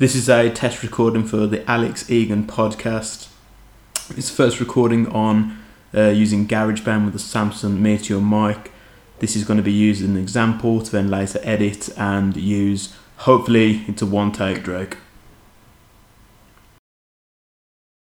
This is a test recording for the Alex Egan podcast. It's the first recording on uh, using GarageBand with the Samson Meteor mic. This is going to be used as an example to then later edit and use, hopefully, into one take Drake.